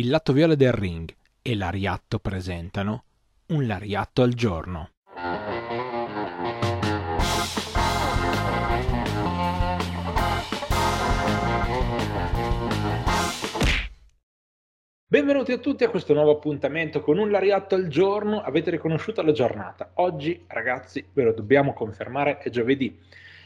il lato viola del ring e l'Ariatto presentano un Lariatto al giorno. Benvenuti a tutti a questo nuovo appuntamento con un Lariatto al giorno. Avete riconosciuto la giornata. Oggi, ragazzi, ve lo dobbiamo confermare, è giovedì.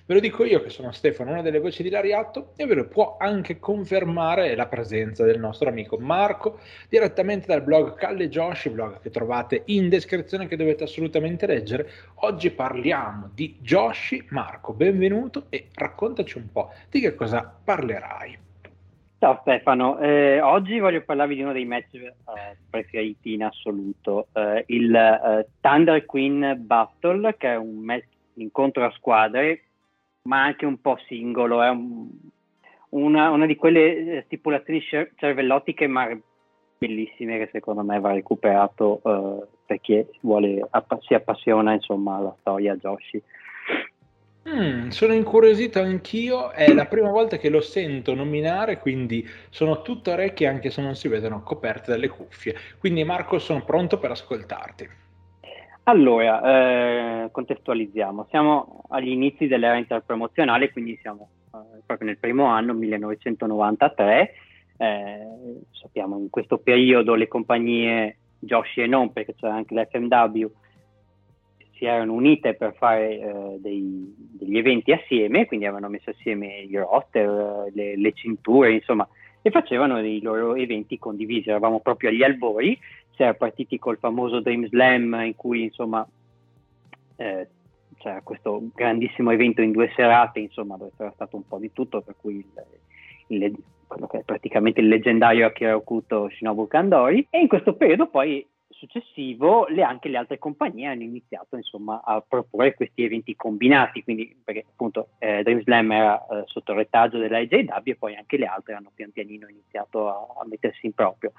Ve lo dico io che sono Stefano, una delle voci di Lariatto, e ve lo può anche confermare la presenza del nostro amico Marco, direttamente dal blog Calle Joshi, blog che trovate in descrizione che dovete assolutamente leggere. Oggi parliamo di Joshi. Marco, benvenuto e raccontaci un po' di che cosa parlerai. Ciao Stefano, eh, oggi voglio parlarvi di uno dei match eh, preferiti in assoluto, eh, il eh, Thunder Queen Battle, che è un match incontro a squadre ma anche un po' singolo, è un, una, una, di quelle eh, stipulazioni cervellotiche ma bellissime che secondo me va recuperato uh, per chi vuole, si appassiona insomma alla storia Joshi. Mm, sono incuriosito anch'io, è la prima volta che lo sento nominare, quindi sono tutto orecchie anche se non si vedono coperte dalle cuffie. Quindi Marco sono pronto per ascoltarti. Allora, eh, contestualizziamo, siamo agli inizi dell'era interpromozionale, quindi siamo eh, proprio nel primo anno, 1993. Eh, sappiamo in questo periodo le compagnie Joshi e non, perché c'era anche l'FMW, si erano unite per fare eh, dei, degli eventi assieme, quindi avevano messo assieme i roster, le, le cinture, insomma, e facevano dei loro eventi condivisi. Eravamo proprio agli albori si era partiti col famoso Dream Slam in cui insomma eh, c'era questo grandissimo evento in due serate, insomma, dove c'era stato un po' di tutto, per cui il, il, quello che è praticamente il leggendario Akira Okuto Shinobu Kandori. E in questo periodo poi successivo le, anche le altre compagnie hanno iniziato insomma, a proporre questi eventi combinati, quindi perché appunto eh, Dream Slam era eh, sotto il retaggio della IJW e poi anche le altre hanno pian pianino iniziato a, a mettersi in proprio.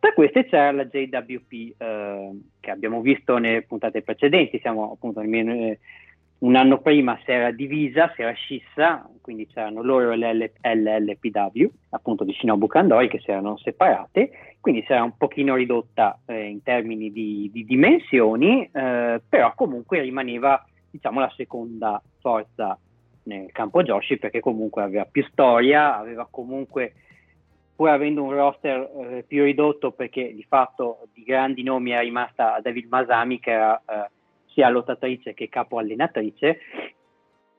Tra queste c'era la JWP eh, che abbiamo visto nelle puntate precedenti, siamo appunto nel, un anno prima si era divisa, si era scissa, quindi c'erano loro e l'LLPW, appunto di Shinobu Kandori, che si erano separate, quindi si era un pochino ridotta eh, in termini di, di dimensioni, eh, però comunque rimaneva diciamo la seconda forza nel campo Joshi perché comunque aveva più storia, aveva comunque pur avendo un roster eh, più ridotto perché di fatto di grandi nomi è rimasta David Masami che era eh, sia lottatrice che capo allenatrice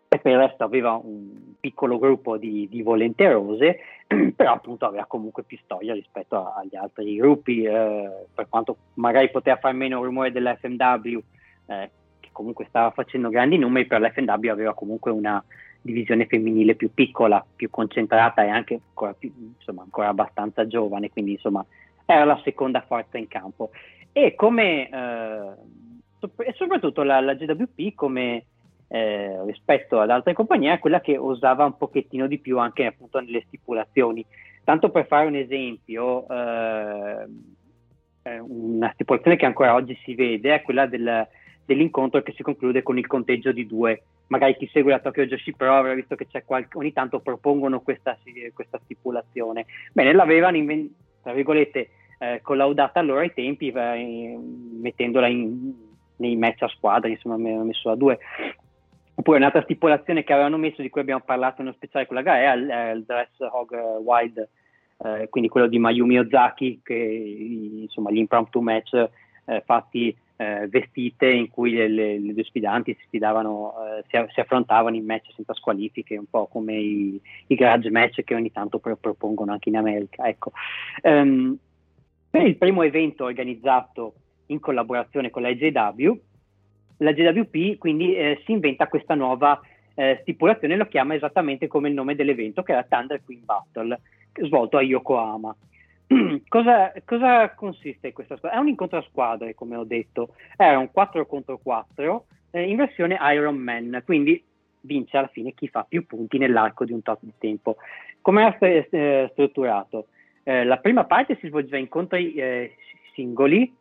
e per il resto aveva un piccolo gruppo di, di volenterose, però appunto aveva comunque più storia rispetto a, agli altri gruppi, eh, per quanto magari poteva fare meno rumore dell'FMW, eh, che comunque stava facendo grandi numeri, per l'FMW aveva comunque una, divisione femminile più piccola, più concentrata e anche ancora, più, insomma, ancora abbastanza giovane, quindi insomma era la seconda forza in campo. E come eh, e soprattutto la, la GWP come eh, rispetto ad altre compagnie è quella che osava un pochettino di più anche appunto nelle stipulazioni. Tanto per fare un esempio, eh, una stipulazione che ancora oggi si vede è quella del, dell'incontro che si conclude con il conteggio di due magari chi segue la Tokyo Joshi Pro avrà visto che qualche, ogni tanto propongono questa, questa stipulazione. Bene, l'avevano, inven- tra virgolette, eh, collaudata allora ai tempi, eh, mettendola in, nei match a squadra, insomma, avevano messo a due. Oppure un'altra stipulazione che avevano messo, di cui abbiamo parlato nello speciale con la gara, è il, Dress Hog Wild, eh, quindi quello di Mayumi Ozaki, che insomma, gli impromptu match eh, fatti eh, vestite in cui le, le, le due sfidanti si, sfidavano, eh, si, si, affrontavano in match senza squalifiche, un po' come i, i garage match che ogni tanto pro- propongono anche in America. Ecco. Um, per il primo evento organizzato in collaborazione con la JW, la JWP quindi eh, si inventa questa nuova eh, stipulazione, lo chiama esattamente come il nome dell'evento, che era Thunder Queen Battle, svolto a Yokohama. cosa, cosa, consiste questa squadra? È un incontro a squadre, come ho detto, era un 4 contro 4 eh, in versione Iron Man, quindi vince alla fine chi fa più punti nell'arco di un tot di tempo. Come era eh, strutturato? Eh, la prima parte si svolgeva incontri eh, singoli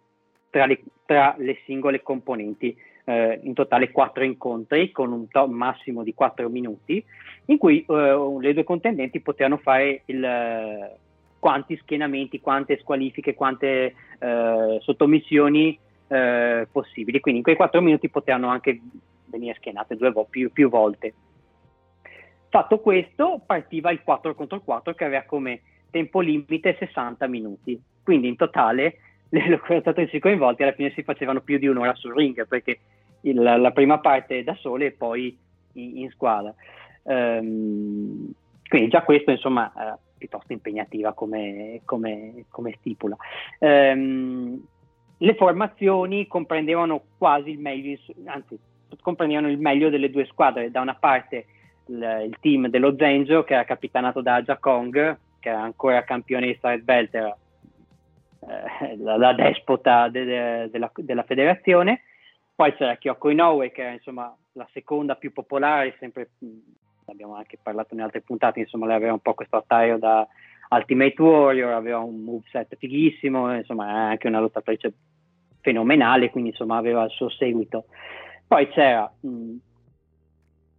tra le, tra le, singole componenti, eh, in totale quattro incontri con un to- massimo di 4 minuti, in cui eh, le due contendenti potevano fare il quanti schienamenti, quante squalifiche, quante eh, sottomissioni eh, possibili. Quindi in quei 4 minuti potevano anche venire schienate due vo- più, più, volte. Fatto questo, partiva il 4 contro 4 che aveva come tempo limite 60 minuti. Quindi in totale le lottatrici coinvolte alla fine si facevano più di un'ora sul ring perché il, la prima parte da sole e poi in, squadra. Um, quindi già questo insomma eh, piuttosto impegnativa come, come, come stipula. Um, le formazioni comprendevano quasi il meglio, anzi comprendevano il meglio delle due squadre, da una parte il, il team dello Zenjo che era capitanato da Aja Kong, che era ancora campionessa Red Belt, era eh, la, la, despota de, de, della, della, federazione, poi c'era Kyoko Inoue che era insomma la seconda più popolare, sempre abbiamo anche parlato in altre puntate, insomma lei aveva un po' questo attire da Ultimate Warrior, aveva un moveset fighissimo, insomma è anche una lottatrice fenomenale, quindi insomma aveva il suo seguito. Poi c'era mh,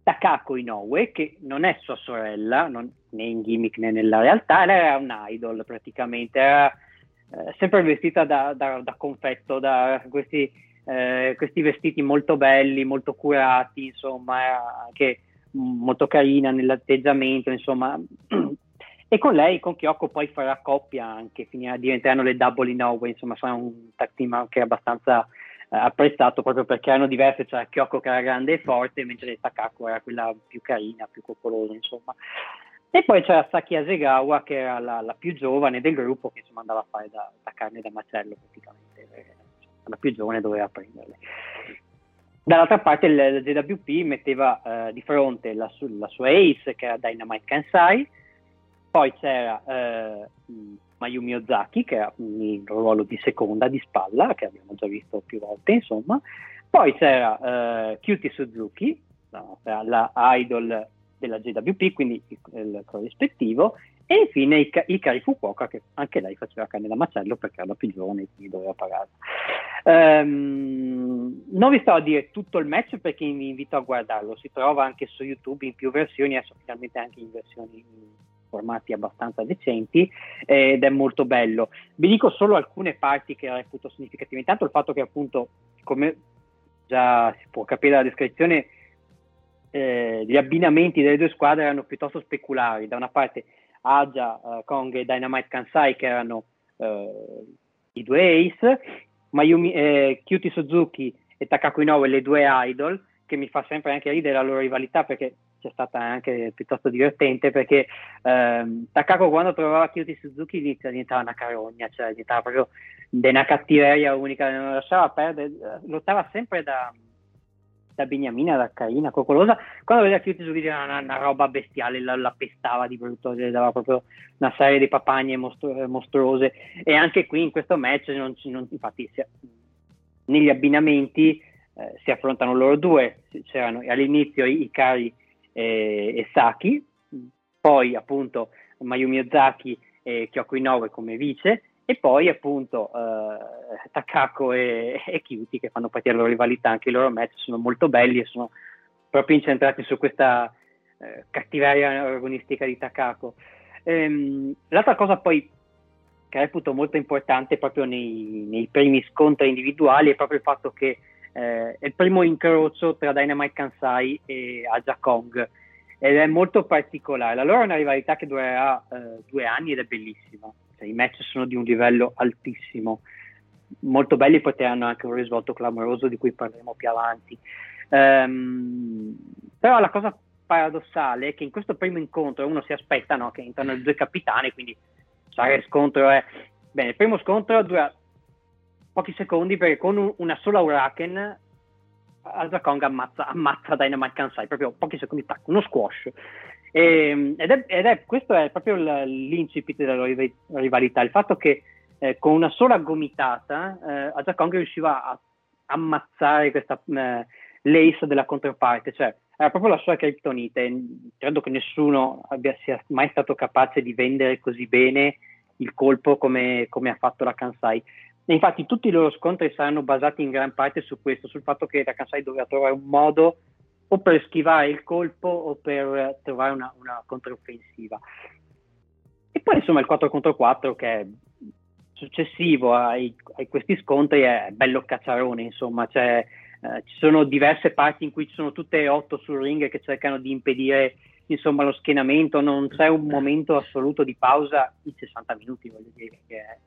Takako Inoue, che non è sua sorella, non, né in gimmick né nella realtà, era un idol praticamente, era eh, sempre vestita da, da, da confetto, da questi, eh, questi, vestiti molto belli, molto curati, insomma, era anche molto carina nell'atteggiamento, insomma. E con lei, con Kyoko, poi farà coppia anche, finirà, diventeranno le Double Inoue, insomma, sarà un tag team anche abbastanza eh, apprezzato proprio perché erano diverse, c'era Kyoko che era grande e forte, mentre Takako era quella più carina, più coccolosa, insomma. E poi c'era Saki Asegawa che era la, la, più giovane del gruppo, che insomma andava a fare da, da carne da macello praticamente, la più giovane doveva prenderle. Dall'altra parte il, il JWP metteva eh, di fronte la, la, sua ace che era Dynamite Kansai, poi c'era eh, Mayumi Ozaki che era il ruolo di seconda di spalla, che abbiamo già visto più volte, insomma. Poi c'era eh, Kyuti Suzuki, la, la, idol della JWP, quindi il, il corrispettivo, e infine Ikari Fukuoka, che anche lei faceva carne da macello perché era più giovane e quindi doveva pagare. Um, non vi sto a dire tutto il match perché vi invito a guardarlo, si trova anche su YouTube in più versioni, adesso finalmente anche in versioni formati abbastanza decenti ed è molto bello. Vi dico solo alcune parti che reputo significative. Intanto il fatto che appunto, come già si può capire dalla descrizione, eh, gli abbinamenti delle due squadre erano piuttosto speculari. Da una parte Aja, uh, Kong e Dynamite Kansai che erano uh, i due ace, Mayumi, eh, Kyuti Suzuki e Takako Inoue le due idol, che mi fa sempre anche ridere la loro rivalità perché c'è stata anche piuttosto divertente perché ehm, Takako quando trovava Kyuti Suzuki inizia diventava una carogna, cioè diventava proprio una cattiveria unica, non lasciava perdere, lottava sempre da, da beniamina, da carina, coccolosa, quando vedeva Kyuti Suzuki era una, una, roba bestiale, la, la, pestava di brutto, le dava proprio una serie di papagne mostru- mostruose. E anche qui in questo match, non, non, infatti si, negli abbinamenti eh, si affrontano loro due, c'erano all'inizio Ikari e, e Saki, poi appunto Mayumi Ozaki e Kyoko Inoue come vice, e poi appunto eh, Takako e, e Kyuti che fanno partire la loro rivalità, anche i loro match sono molto belli e sono proprio incentrati su questa eh, cattiveria agonistica di Takako. Ehm, l'altra cosa poi che reputo molto importante proprio nei, nei, primi scontri individuali è proprio il fatto che eh, è il primo incrocio tra Dynamite Kansai e Aja Kong ed è molto particolare. La loro è una rivalità che durerà eh, due anni ed è bellissima. Cioè, I match sono di un livello altissimo, molto belli, poi hanno anche un risvolto clamoroso di cui parleremo più avanti. Um, però la cosa paradossale è che in questo primo incontro uno si aspetta no, che entrano i due capitani, quindi sai, il scontro è... Bene, il primo scontro dura pochi secondi perché con un, una sola Huracan Alza Kong ammazza, ammazza Dynamite Kansai, proprio pochi secondi, tac, uno squash. E, ehm, ed, è, ed, è, questo è proprio l'incipit della rivalità, il fatto che eh, con una sola gomitata eh, Aja Kong riusciva a ammazzare questa eh, lace della controparte, cioè era proprio la sua criptonite. Credo che nessuno abbia, sia mai stato capace di vendere così bene il colpo come, come ha fatto la Kansai. E infatti tutti i loro scontri saranno basati in gran parte su questo, sul fatto che la Kansai doveva trovare un modo o per schivare il colpo o per trovare una, una controffensiva. E poi insomma il 4 contro 4 che è successivo ai questi scontri è bello cacciarone, insomma, cioè, eh, ci sono diverse parti in cui ci sono tutte e otto sul ring che cercano di impedire insomma, lo schienamento, non c'è un momento assoluto di pausa in 60 minuti, voglio dire che è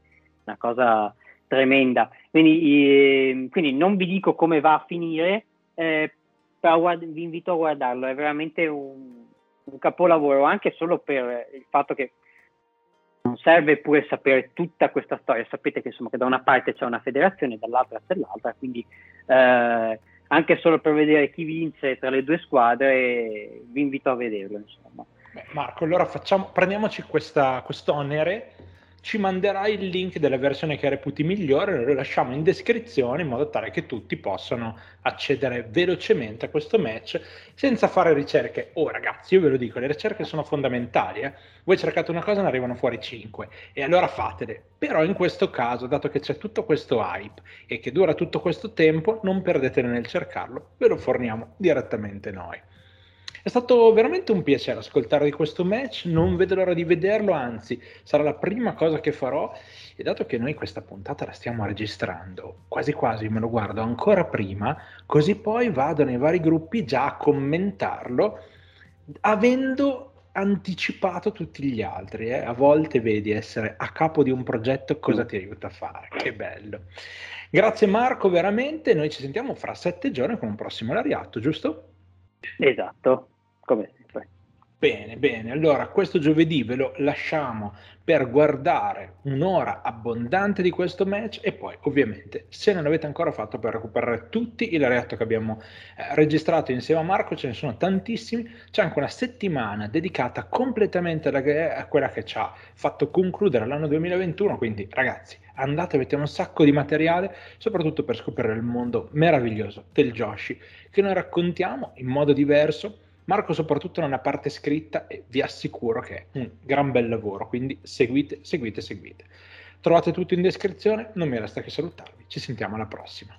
una cosa tremenda. Quindi, eh, quindi non vi dico come va a finire, eh, però guard- vi invito a guardarlo, è veramente un, un capolavoro, anche solo per il fatto che non serve pure sapere tutta questa storia, sapete che, insomma, che da una parte c'è una federazione, dall'altra c'è l'altra, quindi eh, anche solo per vedere chi vince tra le due squadre vi invito a vederlo. Insomma. Beh, Marco, allora facciamo, prendiamoci questa, onere ci manderai il link della versione che reputi migliore, lo lasciamo in descrizione in modo tale che tutti possano accedere velocemente a questo match senza fare ricerche. Oh ragazzi, io ve lo dico, le ricerche sono fondamentali. Eh? Voi cercate una cosa, ne arrivano fuori 5 e allora fatele. Però in questo caso, dato che c'è tutto questo hype e che dura tutto questo tempo, non perdetene nel cercarlo, ve lo forniamo direttamente noi. È stato veramente un piacere ascoltare di questo match, non vedo l'ora di vederlo, anzi sarà la prima cosa che farò e dato che noi questa puntata la stiamo registrando, quasi quasi me lo guardo ancora prima, così poi vado nei vari gruppi già a commentarlo, avendo anticipato tutti gli altri. Eh? A volte vedi essere a capo di un progetto cosa ti aiuta a fare. Che bello. Grazie Marco, veramente. Noi ci sentiamo fra sette giorni con un prossimo Lariatto, giusto? Esatto come? Sempre. Bene, bene, allora questo giovedì ve lo lasciamo per guardare un'ora abbondante di questo match e poi ovviamente se non l'avete ancora fatto per recuperare tutti i reatto che abbiamo eh, registrato insieme a Marco, ce ne sono tantissimi, c'è anche una settimana dedicata completamente alla, a quella che ci ha fatto concludere l'anno 2021, quindi ragazzi andate, avete un sacco di materiale, soprattutto per scoprire il mondo meraviglioso del Joshi che noi raccontiamo in modo diverso Marco soprattutto nella parte scritta e vi assicuro che è un gran bel lavoro, quindi seguite, seguite, seguite. Trovate tutto in descrizione, non mi resta che salutarvi, ci sentiamo alla prossima.